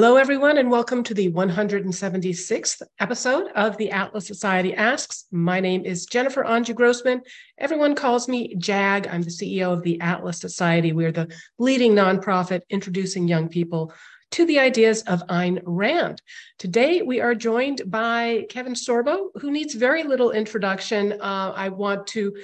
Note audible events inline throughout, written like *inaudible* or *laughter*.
Hello, everyone, and welcome to the 176th episode of the Atlas Society Asks. My name is Jennifer Anju Grossman. Everyone calls me JAG. I'm the CEO of the Atlas Society. We're the leading nonprofit introducing young people to the ideas of Ayn Rand. Today, we are joined by Kevin Sorbo, who needs very little introduction. Uh, I want to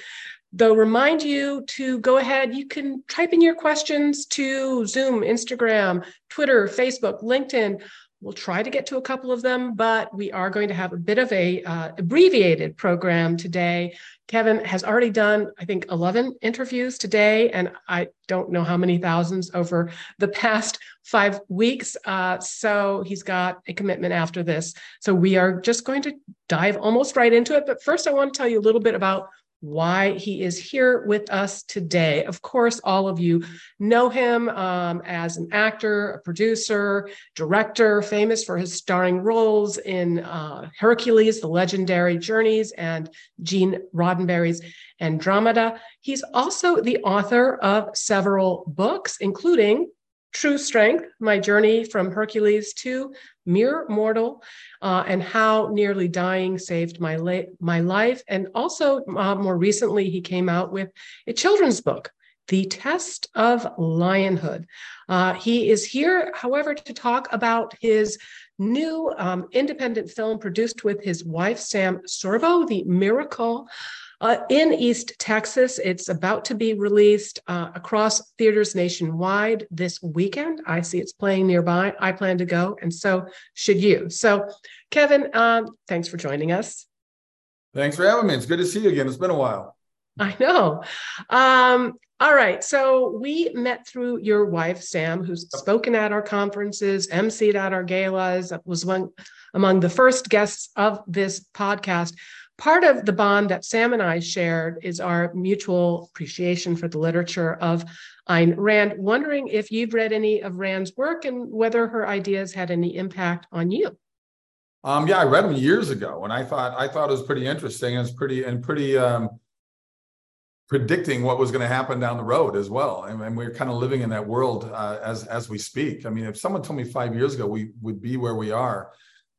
though remind you to go ahead. You can type in your questions to zoom instagram twitter facebook linkedin. We'll try to get to a couple of them but we are going to have a bit of a uh, abbreviated program today. Kevin has already done i think 11 interviews today and i don't know how many thousands over the past five weeks. Uh, so he's got a commitment after this. So we are just going to dive almost right into it. But first i want to tell you a little bit about why he is here with us today. Of course, all of you know him um, as an actor, a producer, director, famous for his starring roles in uh, Hercules, The Legendary Journeys, and Gene Roddenberry's Andromeda. He's also the author of several books, including True Strength, My Journey from Hercules to Mere Mortal, uh, and How Nearly Dying Saved My, la- my Life. And also, uh, more recently, he came out with a children's book, The Test of Lionhood. Uh, he is here, however, to talk about his new um, independent film produced with his wife, Sam Sorbo, The Miracle uh, in East Texas, it's about to be released uh, across theaters nationwide this weekend. I see it's playing nearby. I plan to go, and so should you. So, Kevin, um, thanks for joining us. Thanks for having me. It's good to see you again. It's been a while. I know. Um, all right. So we met through your wife, Sam, who's spoken at our conferences, emceed at our galas, was one among the first guests of this podcast part of the bond that Sam and I shared is our mutual appreciation for the literature of Ayn Rand. Wondering if you've read any of Rand's work and whether her ideas had any impact on you. Um, yeah, I read them years ago, and I thought I thought it was pretty interesting. And it's pretty and pretty um, predicting what was going to happen down the road as well. And, and we're kind of living in that world uh, as as we speak. I mean, if someone told me five years ago we would be where we are,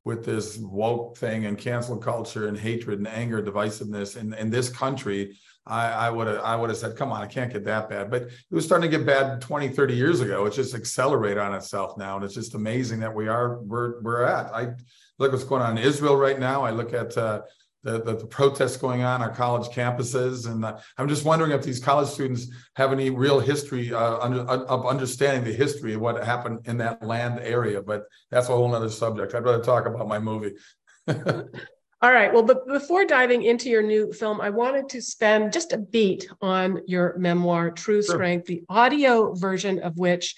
with this woke thing and cancel culture and hatred and anger, divisiveness in, in this country, I would have I would have said, come on, I can't get that bad. But it was starting to get bad 20, 30 years ago. It's just accelerated on itself now. And it's just amazing that we are where we're at. I look what's going on in Israel right now. I look at uh, the, the, the, protests going on our college campuses. And uh, I'm just wondering if these college students have any real history uh, under, of understanding the history of what happened in that land area. But that's a whole other subject. I'd rather talk about my movie. *laughs* All right. Well, but before diving into your new film, I wanted to spend just a beat on your memoir, True sure. Strength, the audio version of which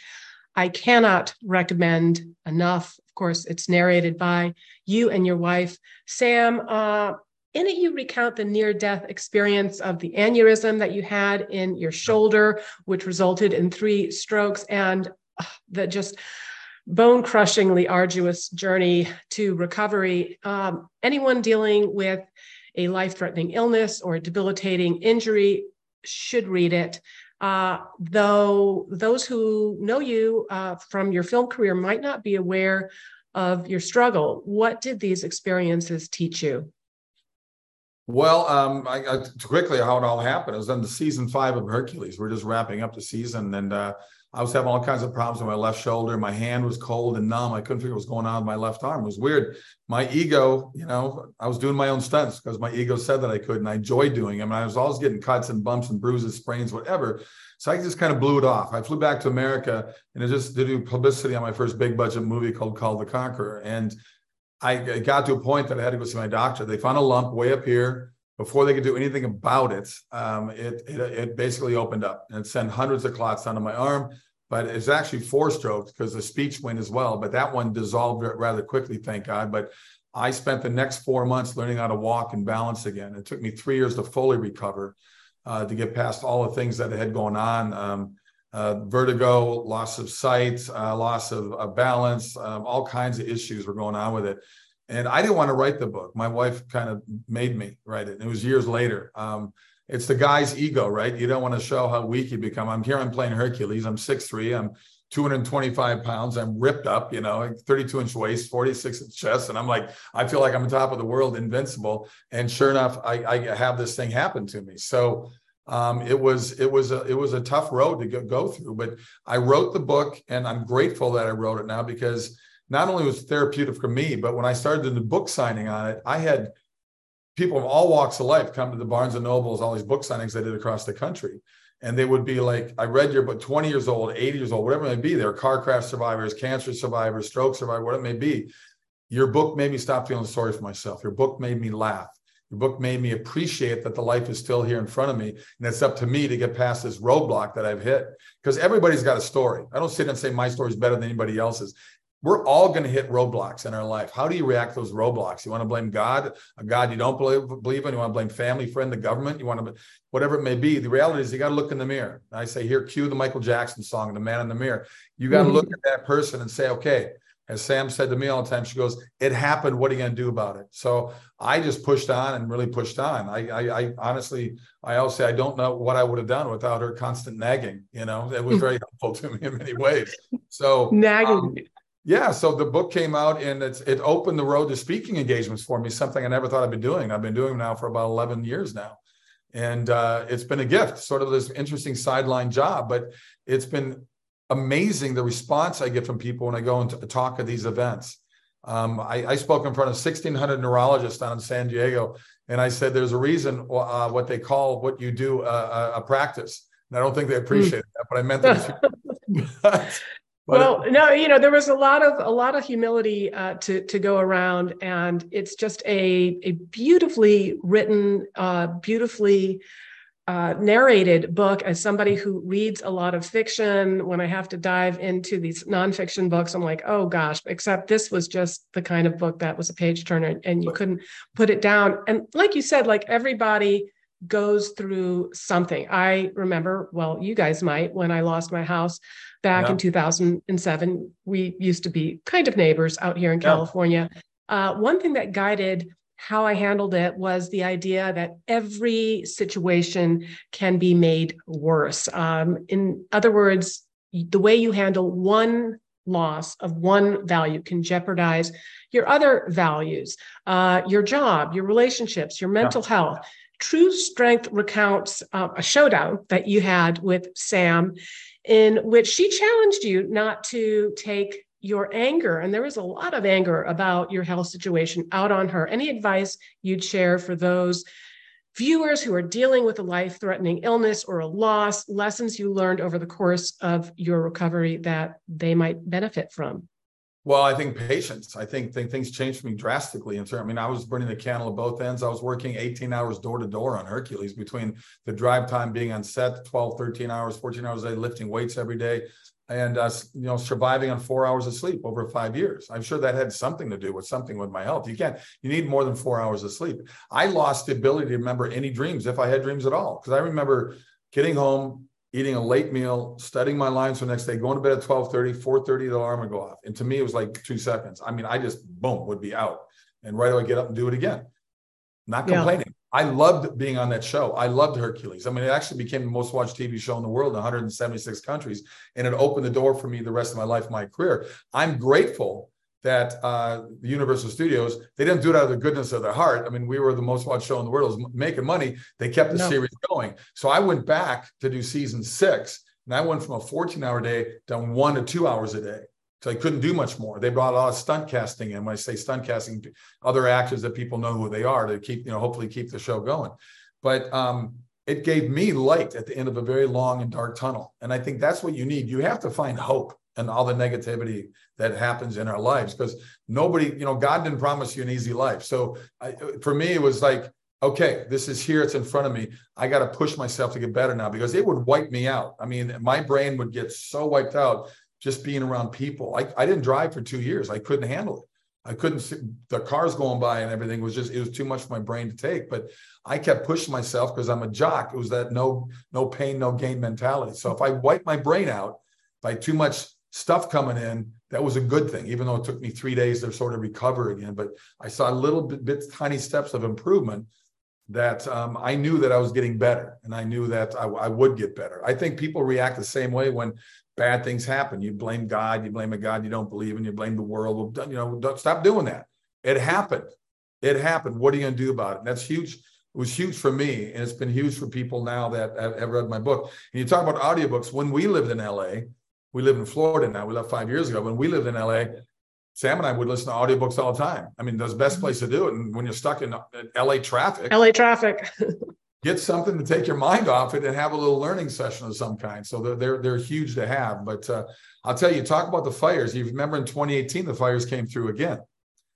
I cannot recommend enough. Of course, it's narrated by you and your wife, Sam. Uh, in it, you recount the near death experience of the aneurysm that you had in your shoulder, which resulted in three strokes, and uh, the just bone crushingly arduous journey to recovery. Um, anyone dealing with a life threatening illness or debilitating injury should read it. Uh, though those who know you uh, from your film career might not be aware of your struggle. What did these experiences teach you? Well, um, I, I, quickly how it all happened is then the season five of Hercules. We're just wrapping up the season, and uh, I was having all kinds of problems with my left shoulder. My hand was cold and numb. I couldn't figure what was going on with my left arm. It was weird. My ego, you know, I was doing my own stunts because my ego said that I could, and I enjoyed doing them. And I was always getting cuts and bumps and bruises, sprains, whatever. So I just kind of blew it off. I flew back to America and I just did publicity on my first big budget movie called Kull the Conqueror, and I got to a point that I had to go see my doctor. They found a lump way up here. Before they could do anything about it, um, it, it, it basically opened up and sent hundreds of clots down to my arm. But it's actually four strokes because the speech went as well. But that one dissolved rather quickly, thank God. But I spent the next four months learning how to walk and balance again. It took me three years to fully recover, uh, to get past all the things that had gone on. Um, uh, vertigo, loss of sight, uh, loss of, of balance, um, all kinds of issues were going on with it. And I didn't want to write the book. My wife kind of made me write it. And it was years later. Um, it's the guy's ego, right? You don't want to show how weak you become. I'm here, I'm playing Hercules. I'm 6'3, I'm 225 pounds. I'm ripped up, you know, 32 inch waist, 46 inch chest. And I'm like, I feel like I'm on top of the world, invincible. And sure enough, I, I have this thing happen to me. So um, it was it was a it was a tough road to go, go through. But I wrote the book and I'm grateful that I wrote it now because not only was therapeutic for me, but when I started the book signing on it, I had people of all walks of life come to the Barnes and Nobles, all these book signings I did across the country and they would be like, I read your book, 20 years old, 80 years old, whatever it may be. They're car crash survivors, cancer survivors, stroke survivors, whatever it may be. Your book made me stop feeling sorry for myself. Your book made me laugh. Your book made me appreciate that the life is still here in front of me. And it's up to me to get past this roadblock that I've hit. Because everybody's got a story. I don't sit and say my story is better than anybody else's we're all going to hit roadblocks in our life. How do you react to those roadblocks? You want to blame God, a God you don't believe, believe in. You want to blame family, friend, the government. You want to, whatever it may be. The reality is you got to look in the mirror. I say here, cue the Michael Jackson song, "The Man in the Mirror." You got to mm-hmm. look at that person and say, okay. As Sam said to me all the time, she goes, "It happened. What are you going to do about it?" So I just pushed on and really pushed on. I, I, I honestly, I always say I don't know what I would have done without her constant nagging. You know, it was very *laughs* helpful to me in many ways. So nagging. Um, yeah, so the book came out and it's it opened the road to speaking engagements for me, something I never thought I'd be doing. I've been doing them now for about 11 years now. And uh, it's been a gift, sort of this interesting sideline job, but it's been amazing the response I get from people when I go and talk at these events. Um, I, I, spoke in front of 1,600 neurologists down in San Diego, and I said, "There's a reason uh, what they call what you do uh, a practice." And I don't think they appreciate mm. that, but I meant that. *laughs* *laughs* well no you know there was a lot of a lot of humility uh, to to go around and it's just a a beautifully written uh, beautifully uh, narrated book as somebody who reads a lot of fiction when i have to dive into these nonfiction books i'm like oh gosh except this was just the kind of book that was a page turner and you couldn't put it down and like you said like everybody goes through something i remember well you guys might when i lost my house back yeah. in 2007. We used to be kind of neighbors out here in yeah. California. Uh, one thing that guided how I handled it was the idea that every situation can be made worse. Um, in other words, the way you handle one loss of one value can jeopardize your other values, uh, your job, your relationships, your mental yeah. health. True Strength recounts uh, a showdown that you had with Sam in which she challenged you not to take your anger, and there was a lot of anger about your health situation out on her. Any advice you'd share for those viewers who are dealing with a life threatening illness or a loss, lessons you learned over the course of your recovery that they might benefit from? Well, I think patience. I think, think things changed for me drastically. In terms, I mean, I was burning the candle at both ends. I was working 18 hours door to door on Hercules between the drive time being on set, 12, 13 hours, 14 hours a day, lifting weights every day, and uh, you know, surviving on four hours of sleep over five years. I'm sure that had something to do with something with my health. You can't, you need more than four hours of sleep. I lost the ability to remember any dreams if I had dreams at all. Because I remember getting home, eating a late meal, studying my lines for the next day, going to bed at 12:30, 4:30, the alarm would go off. And to me, it was like two seconds. I mean, I just boom would be out. And right away get up and do it again. Not complaining. Yeah. I loved being on that show. I loved Hercules. I mean, it actually became the most watched TV show in the world in 176 countries. And it opened the door for me the rest of my life, my career. I'm grateful that uh, the Universal Studios they didn't do it out of the goodness of their heart. I mean, we were the most watched show in the world, it was making money. They kept the no. series going. So I went back to do season six, and I went from a 14-hour day down one to two hours a day. So I couldn't do much more. They brought a lot of stunt casting in. When I say stunt casting, other actors that people know who they are to keep, you know, hopefully keep the show going. But um, it gave me light at the end of a very long and dark tunnel. And I think that's what you need. You have to find hope and all the negativity that happens in our lives because nobody, you know, God didn't promise you an easy life. So I, for me, it was like, okay, this is here, it's in front of me. I got to push myself to get better now because it would wipe me out. I mean, my brain would get so wiped out just being around people. I, I didn't drive for two years, I couldn't handle it. I couldn't see the cars going by and everything was just it was too much for my brain to take. But I kept pushing myself because I'm a jock. It was that no no pain no gain mentality. So if I wipe my brain out by too much stuff coming in, that was a good thing, even though it took me three days to sort of recover again. But I saw little bit, bits, tiny steps of improvement. that um, I knew that I was getting better and I knew that I, I, would get better. I think people react the same way when bad things happen. You blame God, you blame a God you don't believe in, you blame the world. Well, You know, stop doing that. It happened. It happened. What are you going to do about it? And that's huge. It was huge for me, and it's been huge for people now that have read my book. And you talk about audiobooks. When we lived in LA, we live in Florida now. We left five years ago. When we lived in LA, Sam and I would listen to audiobooks all the time. I mean, that's the best place to do it. And when you're stuck in LA traffic, LA traffic, *laughs* get something to take your mind off it and have a little learning session of some kind. So they're they're, they're huge to have. But uh, I'll tell you, talk about the fires. You remember in 2018, the fires came through again.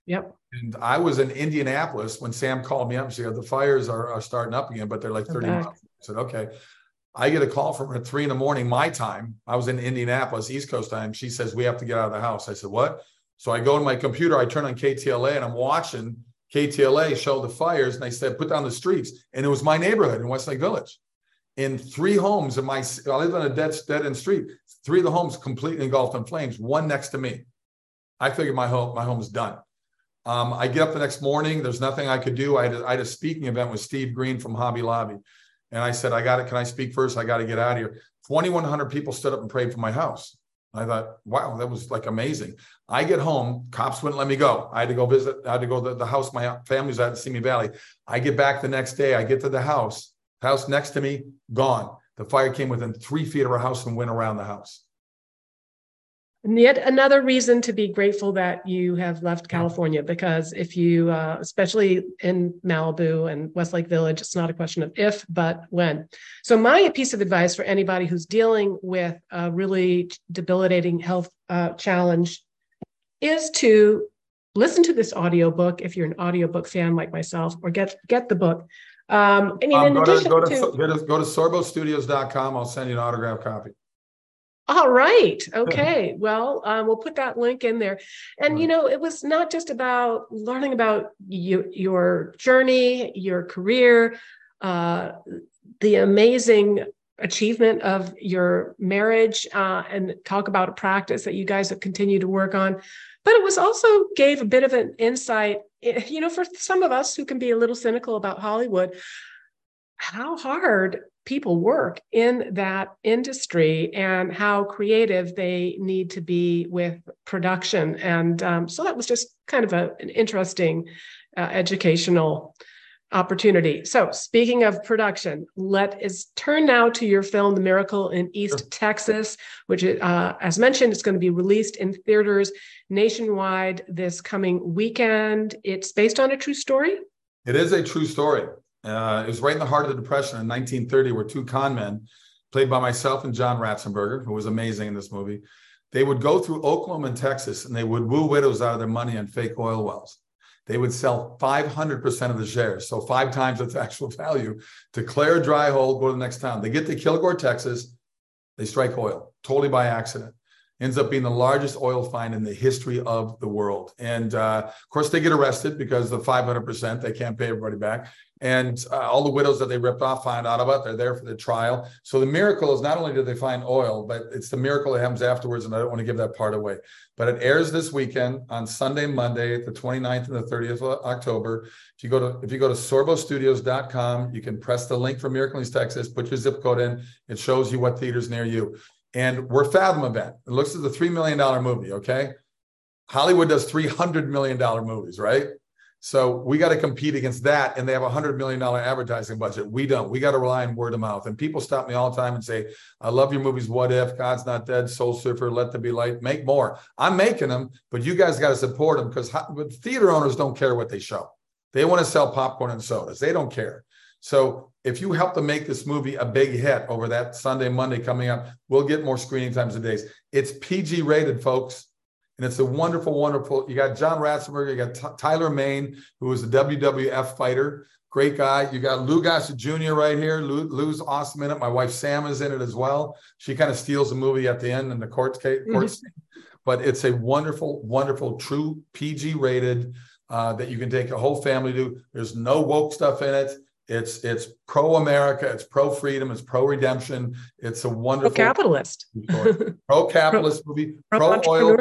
Yep. And I was in Indianapolis when Sam called me up and said, the fires are, are starting up again, but they're like 30 miles. I said, okay. I get a call from her at three in the morning, my time. I was in Indianapolis, East Coast time. She says, We have to get out of the house. I said, What? So I go to my computer, I turn on KTLA and I'm watching KTLA show the fires. And they said, put down the streets. And it was my neighborhood in Westlake Village. In three homes in my, I live on a dead, dead end street. Three of the homes completely engulfed in flames, one next to me. I figured my home, my home is done. Um, I get up the next morning. There's nothing I could do. I had, a, I had a speaking event with Steve Green from Hobby Lobby. And I said, I got it. Can I speak first? I got to get out of here. 2,100 people stood up and prayed for my house. I thought, wow, that was like amazing. I get home, cops wouldn't let me go. I had to go visit, I had to go to the house my family's at in Simi Valley. I get back the next day, I get to the house, house next to me, gone. The fire came within three feet of our house and went around the house. And yet another reason to be grateful that you have left California, because if you, uh, especially in Malibu and Westlake Village, it's not a question of if, but when. So, my piece of advice for anybody who's dealing with a really debilitating health uh, challenge is to listen to this audiobook if you're an audiobook fan like myself, or get get the book. Um, I mean, um, in go, addition to, go, to, to, go to go to sorbostudios.com. I'll send you an autograph copy. All right. Okay. Well, um, we'll put that link in there. And, you know, it was not just about learning about you, your journey, your career, uh, the amazing achievement of your marriage, uh, and talk about a practice that you guys have continued to work on. But it was also gave a bit of an insight, eh, you know, for some of us who can be a little cynical about Hollywood, how hard people work in that industry and how creative they need to be with production. And um, so that was just kind of a, an interesting uh, educational opportunity. So, speaking of production, let us turn now to your film, The Miracle in East sure. Texas, which, uh, as mentioned, is going to be released in theaters nationwide this coming weekend. It's based on a true story. It is a true story. Uh, it was right in the heart of the Depression in 1930, where two con men, played by myself and John Ratzenberger, who was amazing in this movie, they would go through Oklahoma and Texas and they would woo widows out of their money on fake oil wells. They would sell 500% of the shares, so five times its *laughs* actual value, declare a dry hole, go to the next town. They get to Kilgore, Texas, they strike oil, totally by accident ends up being the largest oil find in the history of the world. And uh, of course, they get arrested because the 500%, they can't pay everybody back. And uh, all the widows that they ripped off find out about. They're there for the trial. So the miracle is not only did they find oil, but it's the miracle that happens afterwards. And I don't want to give that part away. But it airs this weekend on Sunday, Monday, the 29th and the 30th of October. If you go to if you go to sorbostudios.com, you can press the link for Miracle East Texas, put your zip code in. It shows you what theaters near you and we're Fathom event. It looks as a three million dollar movie. Okay, Hollywood does three hundred million dollar movies, right? So we got to compete against that, and they have a hundred million dollar advertising budget. We don't. We got to rely on word of mouth. And people stop me all the time and say, "I love your movies. What if God's not dead? Soul Surfer, Let There Be Light. Make more. I'm making them, but you guys got to support them because theater owners don't care what they show. They want to sell popcorn and sodas. They don't care. So if you help to make this movie a big hit over that Sunday, Monday coming up, we'll get more screening times and days. It's PG rated, folks. And it's a wonderful, wonderful. You got John Ratzenberger, you got T- Tyler Mane, who was a WWF fighter, great guy. You got Lou Gossett Jr. right here. Lou, Lou's awesome in it. My wife Sam is in it as well. She kind of steals the movie at the end in the court case. Mm-hmm. But it's a wonderful, wonderful, true PG rated uh, that you can take a whole family to. There's no woke stuff in it It's it's pro America. It's pro freedom. It's pro redemption. It's a wonderful pro capitalist, *laughs* pro capitalist movie. Pro oil.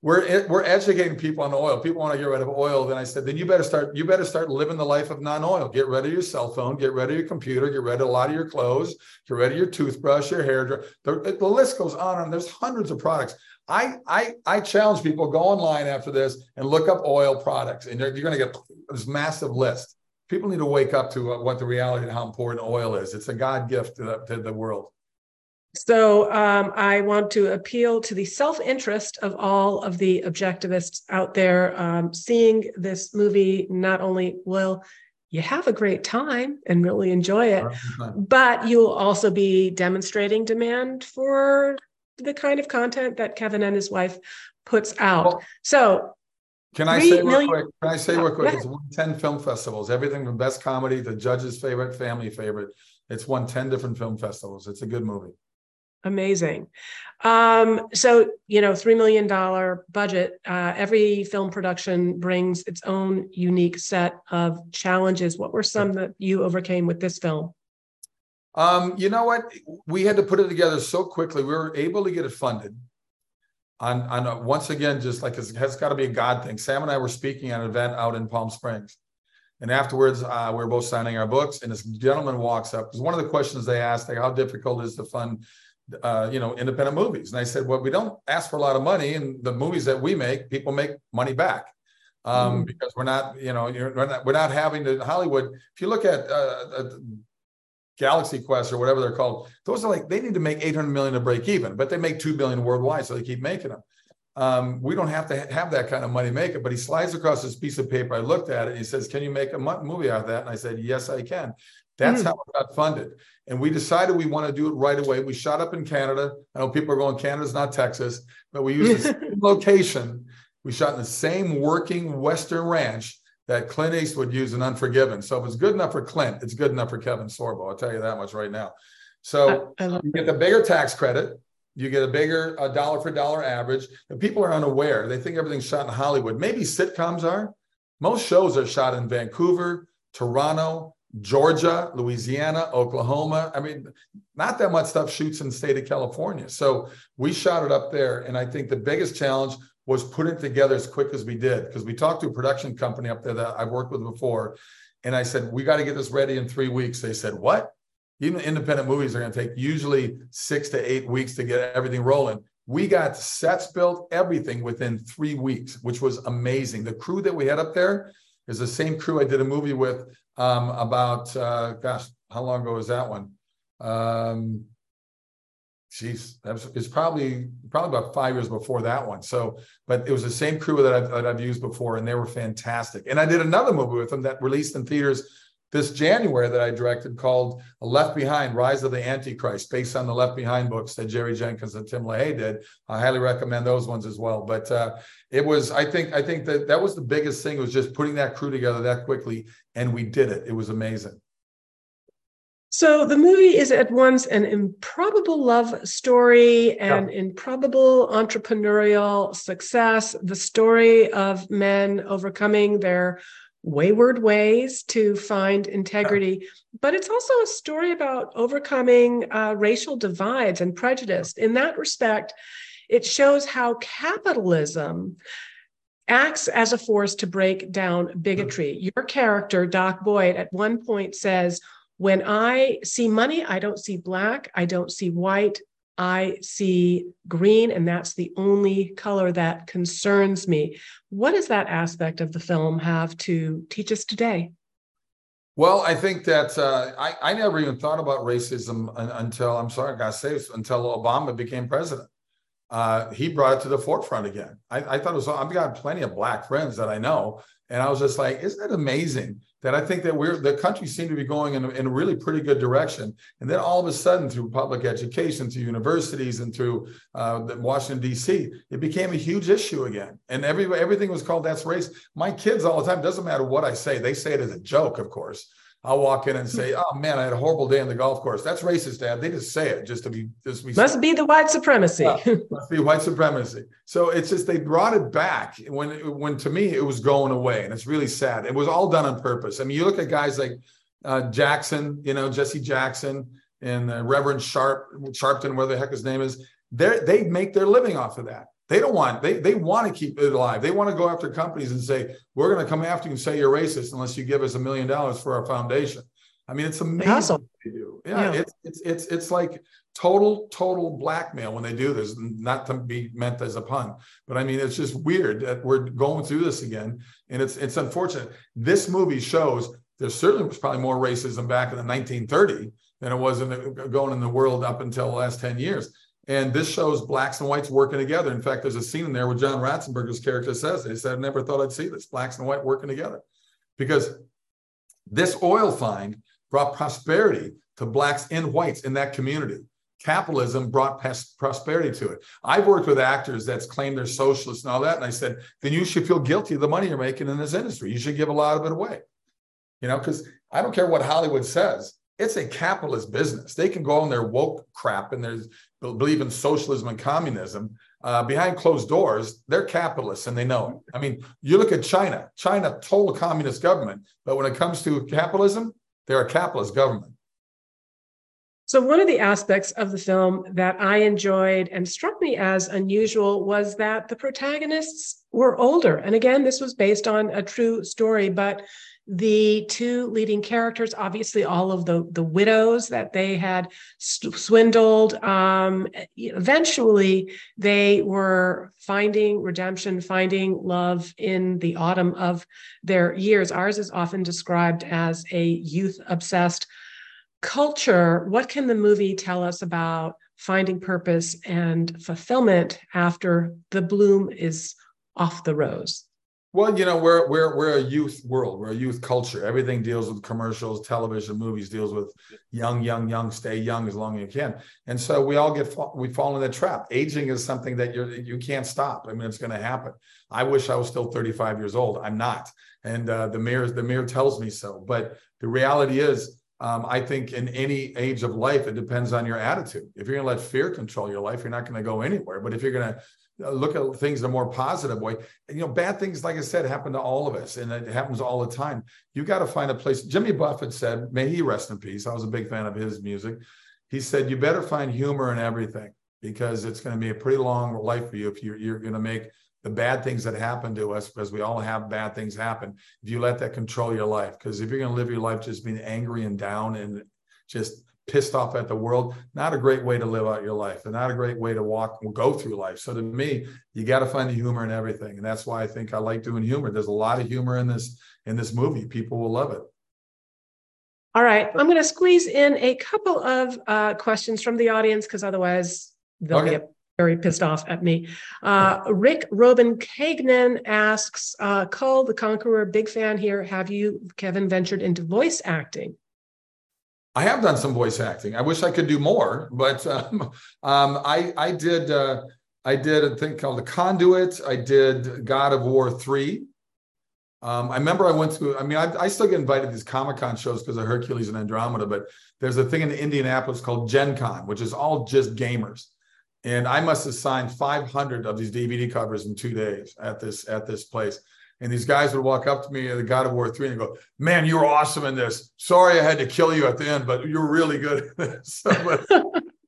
We're eh, we're educating people on oil. People want to get rid of oil. Then I said, then you better start. You better start living the life of non-oil. Get rid of your cell phone. Get rid of your computer. Get rid of a lot of your clothes. Get rid of your toothbrush, your hair dryer. The, eh, the list goes on and there's hundreds of products. I I I challenge people go online after this and look up oil products, and you're, you're going to get this massive list people need to wake up to what the reality and how important oil is. It's a God gift to the, to the world. So um, I want to appeal to the self-interest of all of the objectivists out there. Um, seeing this movie, not only will you have a great time and really enjoy it, but you'll also be demonstrating demand for the kind of content that Kevin and his wife puts out. Well, so can I say real quick? Can I say real quick? It's won 10 film festivals, everything from best comedy to judge's favorite, family favorite. It's won 10 different film festivals. It's a good movie. Amazing. Um, so, you know, $3 million budget. Uh, every film production brings its own unique set of challenges. What were some that you overcame with this film? Um, you know what? We had to put it together so quickly. We were able to get it funded on on a, once again just like it has got to be a God thing. Sam and I were speaking at an event out in Palm Springs, and afterwards uh, we were both signing our books, and this gentleman walks up because one of the questions they asked, like, how difficult is to fund, uh, you know, independent movies? And I said, well, we don't ask for a lot of money, and the movies that we make, people make money back. Um, mm because we're not, you know, we're not, we're not having to Hollywood. If you look at uh, Galaxy Quest or whatever they're called, those are like they need to make 800 million to break even, but they make 2 billion worldwide, so they keep making them. Um, we don't have to have that kind of money make it, but he slides across this piece of paper. I looked at it and he says, Can you make a movie out of that? And I said, Yes, I can. That's mm. how it got funded. And we decided we want to do it right away. We shot up in Canada. I know people are going, Canada's not Texas, but we used the *laughs* same location. We shot in the same working Western ranch that Clint Eastwood used in Unforgiven. So if it's good enough for Clint, it's good enough for Kevin Sorbo. I'll tell you that much right now. So I, I you get the bigger tax credit. You get a bigger a dollar for dollar average. And people are unaware. They think everything's shot in Hollywood. Maybe sitcoms are. Most shows are shot in Vancouver, Toronto, Georgia, Louisiana, Oklahoma. I mean, not that much stuff shoots in the state of California. So we shot it up there. And I think the biggest challenge was putting together as quick as we did because we talked to a production company up there that I've worked with before. And I said, we got to get this ready in three weeks. They said, what? Even independent movies are going to take usually six to eight weeks to get everything rolling. We got sets built, everything within three weeks, which was amazing. The crew that we had up there is the same crew I did a movie with um, about, uh, gosh, how long ago was that one? Um, Jeez, it's probably probably about five years before that one. So, but it was the same crew that I've, that I've used before, and they were fantastic. And I did another movie with them that released in theaters this January that I directed called Left Behind: Rise of the Antichrist, based on the Left Behind books that Jerry Jenkins and Tim LaHaye did. I highly recommend those ones as well. But uh, it was, I think, I think that that was the biggest thing was just putting that crew together that quickly, and we did it. It was amazing. So the movie is at once an improbable love story and yeah. improbable entrepreneurial success, the story of men overcoming their wayward ways to find integrity. Yeah. But it's also a story about overcoming uh, racial divides and prejudice. In that respect, it shows how capitalism acts as a force to break down bigotry. Your character, Doc Boyd, at one point says, when I see money, I don't see black, I don't see white, I see green, and that's the only color that concerns me. What does that aspect of the film have to teach us today? Well, I think that uh, I, I never even thought about racism until I'm sorry, I gotta say, until Obama became president. Uh, he brought it to the forefront again. I, I thought it was, I've got plenty of black friends that I know. And I was just like, isn't it amazing that I think that we're the country seemed to be going in a, in a really pretty good direction. And then all of a sudden, through public education, through universities, and through uh, Washington D.C., it became a huge issue again. And every everything was called that's race. My kids all the time doesn't matter what I say; they say it as a joke, of course. I'll walk in and say, "Oh man, I had a horrible day on the golf course." That's racist, Dad. They just say it just to be just to be. Must be the white supremacy. yeah, must be white supremacy. So it's just they brought it back when when to me it was going away, and it's really sad. It was all done on purpose. I mean, you look at guys like uh, Jackson, you know, Jesse Jackson and uh, Reverend Sharp, Sharpton, where the heck his name is. They they make their living off of that. They don't want they they want to keep it alive. They want to go after companies and say we're going to come after you and say you're racist unless you give us a million dollars for our foundation. I mean, it's amazing awesome. they do. Yeah, yeah, It's, it's it's it's like total total blackmail when they do this. Not to be meant as a pun, but I mean it's just weird that we're going through this again, and it's it's unfortunate. This movie shows there certainly was probably more racism back in the 1930 than it was in the, going in the world up until the last 10 years. And this shows blacks and whites working together. In fact, there's a scene in there where John Ratzenberger's character says, he said, I never thought I'd see this, blacks and white working together. Because this oil find brought prosperity to blacks and whites in that community. Capitalism brought prosperity to it. I've worked with actors that's claimed they're socialists and all that. And I said, then you should feel guilty of the money you're making in this industry. You should give a lot of it away. You know, because I don't care what Hollywood says it's a capitalist business. They can go on their woke crap and they believe in socialism and communism. Uh, behind closed doors, they're capitalists and they know it. I mean, you look at China, China, total communist government, but when it comes to capitalism, they're a capitalist government. So, one of the aspects of the film that I enjoyed and struck me as unusual was that the protagonists were older. And again, this was based on a true story, but the two leading characters obviously all of the the widows that they had swindled um, eventually they were finding redemption finding love in the autumn of their years ours is often described as a youth obsessed culture what can the movie tell us about finding purpose and fulfillment after the bloom is off the rose well, you know, we're we're we're a youth world. We're a youth culture. Everything deals with commercials, television, movies deals with young, young, young. Stay young as long as you can. And so we all get we fall in the trap. Aging is something that you you can't stop. I mean, it's going to happen. I wish I was still 35 years old. I'm not, and uh, the mirror the mirror tells me so. But the reality is, um, I think in any age of life, it depends on your attitude. If you're going to let fear control your life, you're not going to go anywhere. But if you're going to uh, look at things in a more positive way. You know, bad things, like I said, happen to all of us, and it happens all the time. You got to find a place. Jimmy Buffett said, "May he rest in peace." I was a big fan of his music. He said, "You better find humor in everything because it's going to be a pretty long life for you if you're, you're going to make." The bad things that happen to us, because we all have bad things happen, if you let that control your life, because if you're going to live your life just being angry and down and just pissed off at the world, not a great way to live out your life and not a great way to walk and go through life. So to me, you got to find the humor in everything. And that's why I think I like doing humor. There's a lot of humor in this in this movie. People will love it. All right. I'm going to squeeze in a couple of uh, questions from the audience because otherwise they'll okay. get very pissed off at me. Uh, Rick Robin Kagnan asks, uh, Kull the Conqueror, big fan here. Have you, Kevin, ventured into voice acting? I have done some voice acting. I wish I could do more, but *laughs* um, um, I I did uh, I did a thing called The Conduit. I did God of War three. Um, I remember I went to. I mean, I, I still get invited to these Comic Con shows because of Hercules and Andromeda. But there's a thing in Indianapolis called Gen Con, which is all just gamers, and I must have signed 500 of these DVD covers in two days at this at this place. And these guys would walk up to me at the God of War 3 and go, Man, you were awesome in this. Sorry I had to kill you at the end, but you're really good this. *laughs* but,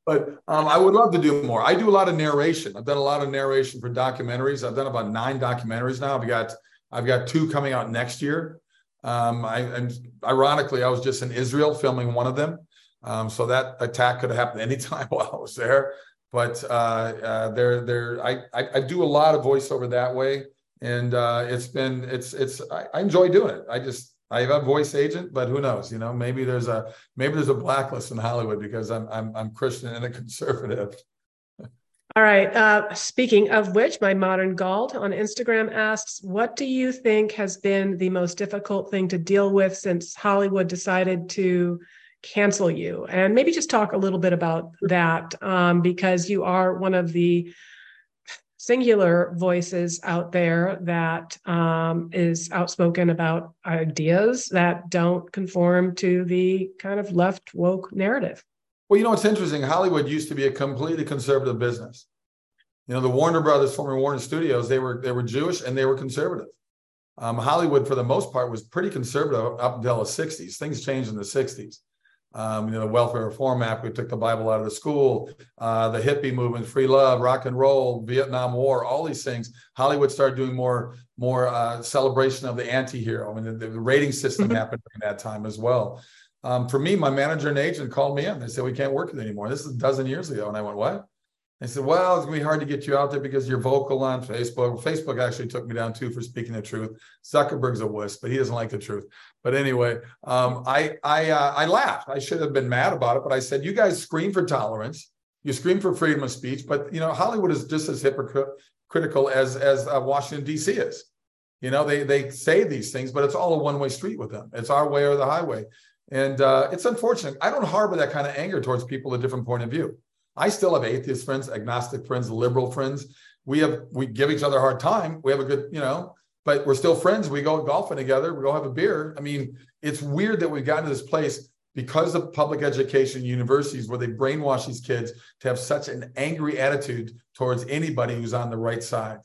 but um, I would love to do more. I do a lot of narration. I've done a lot of narration for documentaries. I've done about nine documentaries now. I've got I've got two coming out next year. Um, I, and ironically, I was just in Israel filming one of them. Um, so that attack could have happened anytime *laughs* while I was there. But uh, uh, there, there, I, I, I do a lot of voiceover that way and uh, it's been it's it's I, I, enjoy doing it. I just I have a voice agent, but who knows? You know, maybe there's a maybe there's a blacklist in Hollywood because I'm I'm I'm Christian and a *laughs* conservative. All right. Uh, speaking of which, my modern Galt on Instagram asks, "What do you think has been the most difficult thing to deal with since Hollywood decided to?" Cancel you and maybe just talk a little bit about that um, because you are one of the singular voices out there that um, is outspoken about ideas that don't conform to the kind of left woke narrative. Well, you know, it's interesting. Hollywood used to be a completely conservative business. You know, the Warner Brothers, former Warner Studios, they were they were Jewish and they were conservative. Um, Hollywood, for the most part, was pretty conservative up until the 60s. Things changed in the 60s. Um, you know, the Welfare Reform Act, we took the Bible out of the school, uh, the hippie movement, free love, rock and roll, Vietnam War, all these things. Hollywood started doing more more uh, celebration of the anti-hero. I mean, the, the rating system mm-hmm. happened during that time as well. Um, for me, my manager and agent called me in. They said, we can't work you anymore. This is a dozen years ago. And I went, what? They said, well, it's going to be hard to get you out there because you're vocal on Facebook. Facebook actually took me down too for speaking the truth. Zuckerberg's a wuss, but he doesn't like the truth. But anyway, um, I I uh, I laughed. I should have been mad about it, but I said, you guys scream for tolerance. You scream for freedom of speech, but you know Hollywood is just as hypocritical as as uh, Washington D.C. is. You know, they they say these things, but it's all a one way street with them. It's our way or the highway, and uh, it's unfortunate. I don't harbor that kind of anger towards people a different point of view. I still have atheist friends, agnostic friends, liberal friends. We have we give each other a hard time. We have a good, you know, but we're still friends. We go golfing together. We go have a beer. I mean, it's weird that we've gotten to this place because of public education universities where they brainwash these kids to have such an angry attitude towards anybody who's on the right side.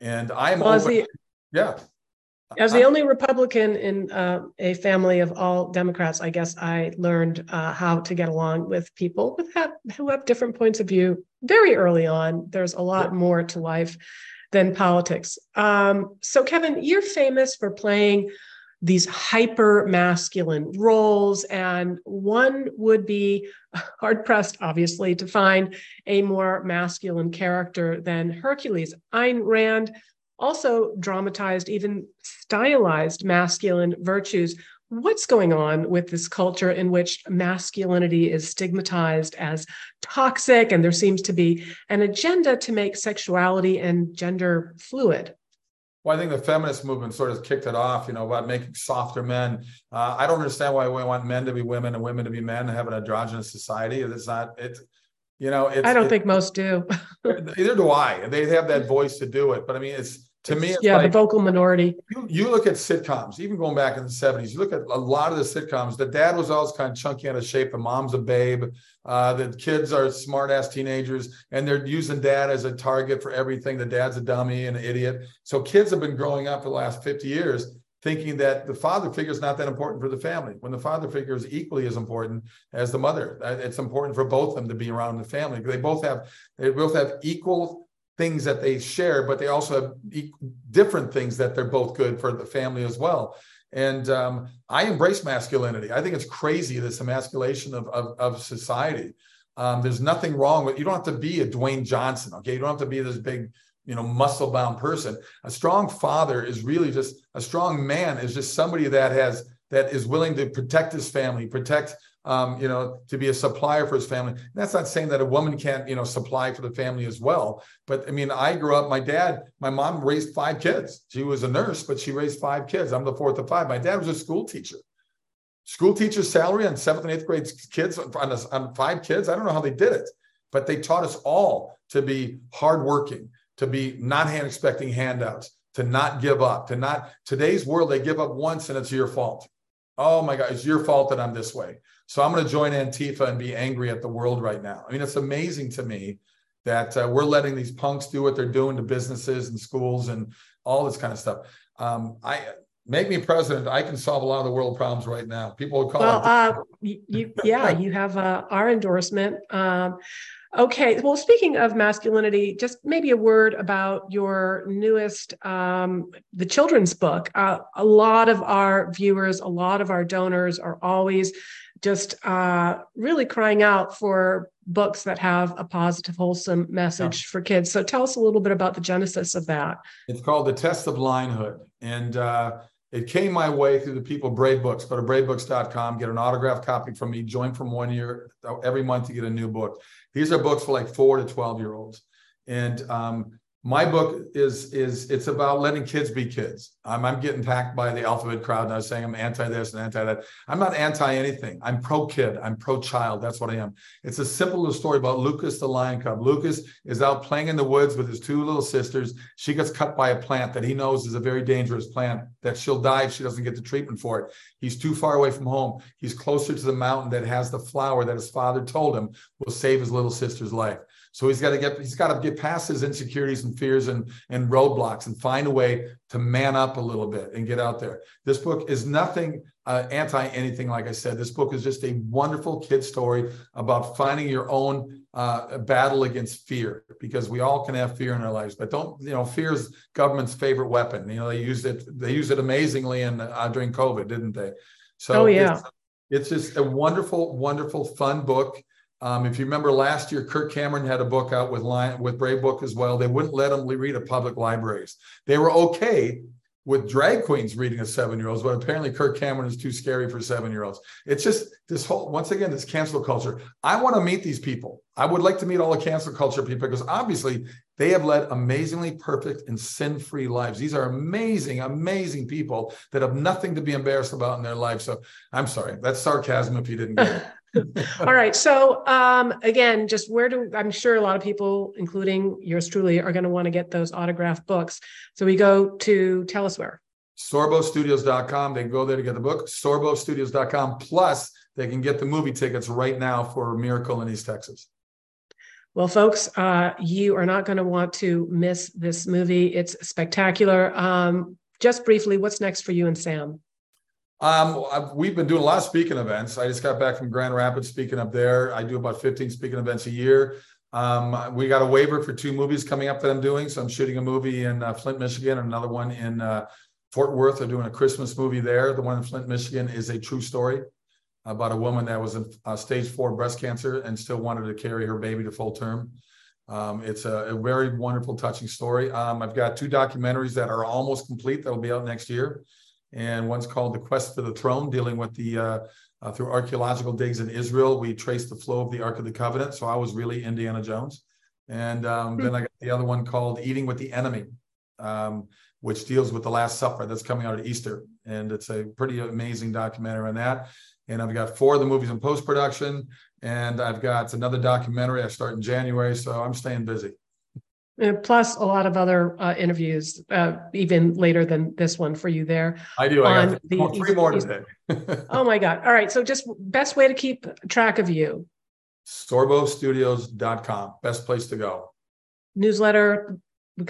And I'm well, open, yeah. As the only Republican in uh, a family of all Democrats, I guess I learned uh, how to get along with people with have, who have different points of view very early on. There's a lot more to life than politics. Um, so, Kevin, you're famous for playing these hyper masculine roles, and one would be hard pressed, obviously, to find a more masculine character than Hercules. Ayn Rand also dramatized, even stylized masculine virtues. What's going on with this culture in which masculinity is stigmatized as toxic, and there seems to be an agenda to make sexuality and gender fluid? Well, I think the feminist movement sort of kicked it off, you know, about making softer men. Uh, I don't understand why we want men to be women and women to be men and have an androgynous society. It's not, it, you know, I don't it, think most do. *laughs* either do I. They have that voice to do it. But I mean, it's, to me, yeah, like, the vocal minority. You, you, look at sitcoms, even going back in the 70s, you look at a lot of the sitcoms, the dad was always kind of chunky out of shape, the mom's a babe, uh, the kids are smart ass teenagers, and they're using dad as a target for everything. The dad's a dummy and an idiot. So kids have been growing up for the last 50 years thinking that the father figure is not that important for the family when the father figure is equally as important as the mother it's important for both of them to be around the family they both have they both have equal things that they share, but they also have different things that they're both good for the family as well. And um, I embrace masculinity. I think it's crazy this emasculation of, of, of society. Um, there's nothing wrong with you don't have to be a Dwayne Johnson, okay? You don't have to be this big, you know, muscle bound person. A strong father is really just a strong man is just somebody that has that is willing to protect his family, protect um, you know, to be a supplier for his family. And that's not saying that a woman can't, you know, supply for the family as well. But I mean, I grew up, my dad, my mom raised five kids. She was a nurse, but she raised five kids. I'm the fourth of five. My dad was a school teacher. School teacher's salary on seventh and eighth grade kids on, on five kids. I don't know how they did it, but they taught us all to be hardworking, to be not hand expecting handouts, to not give up, to not today's world, they give up once and it's your fault. Oh my God, it's your fault that I'm this way. So I'm going to join Antifa and be angry at the world right now. I mean, it's amazing to me that uh, we're letting these punks do what they're doing to businesses and schools and all this kind of stuff. Um, I make me president. I can solve a lot of the world problems right now. People would call well, it. Uh, you, yeah, *laughs* you have uh, our endorsement. Um, Okay. Well, speaking of masculinity, just maybe a word about your newest, um, the children's book. Uh, a lot of our viewers, a lot of our donors are always just uh, really crying out for books that have a positive, wholesome message yeah. for kids. So tell us a little bit about the genesis of that. It's called The Test of Lionhood. And uh, it came my way through the people Brave Books. Go to bravebooks.com, get an autographed copy from me, join from one year every month to get a new book. These are books for like four to 12 year olds. And um, my book is is it's about letting kids be kids. I'm, I'm getting packed by the alphabet crowd, and I was saying I'm anti this and anti that. I'm not anti anything. I'm pro kid. I'm pro child. That's what I am. It's a simple little story about Lucas the lion cub. Lucas is out playing in the woods with his two little sisters. She gets cut by a plant that he knows is a very dangerous plant that she'll die if she doesn't get the treatment for it. He's too far away from home. He's closer to the mountain that has the flower that his father told him will save his little sister's life. So he's got to get he's got to get past his insecurities and fears and and roadblocks and find a way to man up a little bit and get out there. This book is nothing uh, anti anything. Like I said, this book is just a wonderful kid story about finding your own uh, battle against fear because we all can have fear in our lives, but don't you know fear is government's favorite weapon. You know they used it they used it amazingly in uh, during COVID, didn't they? So oh yeah. It's, it's just a wonderful, wonderful, fun book. Um, if you remember last year, Kirk Cameron had a book out with Lion, with Brave Book as well. They wouldn't let him read at public libraries. They were okay with drag queens reading a seven-year-olds, but apparently Kirk Cameron is too scary for seven-year-olds. It's just this whole once again this cancel culture. I want to meet these people. I would like to meet all the cancel culture people because obviously they have led amazingly perfect and sin-free lives. These are amazing, amazing people that have nothing to be embarrassed about in their life. So I'm sorry, that's sarcasm if you didn't get it. *laughs* *laughs* All right. So um, again, just where do I'm sure a lot of people, including yours truly, are going to want to get those autographed books. So we go to tell us where. SorboStudios.com. They can go there to get the book. SorboStudios.com. Plus, they can get the movie tickets right now for Miracle in East Texas. Well, folks, uh, you are not going to want to miss this movie. It's spectacular. Um, just briefly, what's next for you and Sam? Um, I've, we've been doing a lot of speaking events. I just got back from Grand Rapids speaking up there. I do about 15 speaking events a year. Um, we got a waiver for two movies coming up that I'm doing. So I'm shooting a movie in uh, Flint, Michigan, and another one in uh, Fort Worth. I'm doing a Christmas movie there. The one in Flint, Michigan is a true story about a woman that was in uh, stage four breast cancer and still wanted to carry her baby to full term. Um, it's a, a, very wonderful, touching story. Um, I've got two documentaries that are almost complete that will be out next year and one's called The Quest for the Throne, dealing with the uh, uh, through archaeological digs in Israel. We traced the flow of the Ark of the Covenant, so I was really Indiana Jones. And um, then I got the other one called Eating with the Enemy, um, which deals with the Last Supper that's coming out at Easter, and it's a pretty amazing documentary on that. And I've got four of the movies in post production, and I've got another documentary I start in January, so I'm staying busy. Uh, plus a lot of other uh, interviews, uh, even later than this one for you there. I do. I got the, three more today. *laughs* oh my God. All right. So just best way to keep track of you. SorboStudios.com. Best place to go. Newsletter.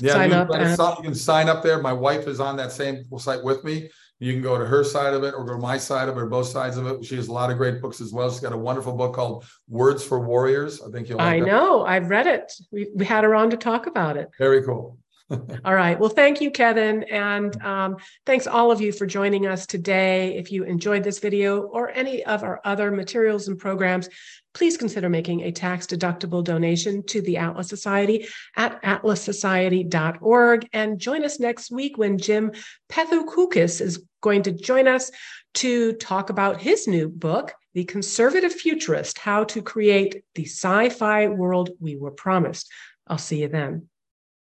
yeah, sign up. And... You can sign up there. My wife is on that same site with me. You can go to her side of it or go to my side of it or both sides of it. She has a lot of great books as well. She's got a wonderful book called Words for Warriors. I think you'll. Like I know. I've read it. We, we had her on to talk about it. Very cool. *laughs* all right. Well, thank you, Kevin. And um, thanks all of you for joining us today. If you enjoyed this video or any of our other materials and programs, please consider making a tax deductible donation to the Atlas Society at atlassociety.org. And join us next week when Jim Pethokoukis is going to join us to talk about his new book, The Conservative Futurist How to Create the Sci Fi World We Were Promised. I'll see you then.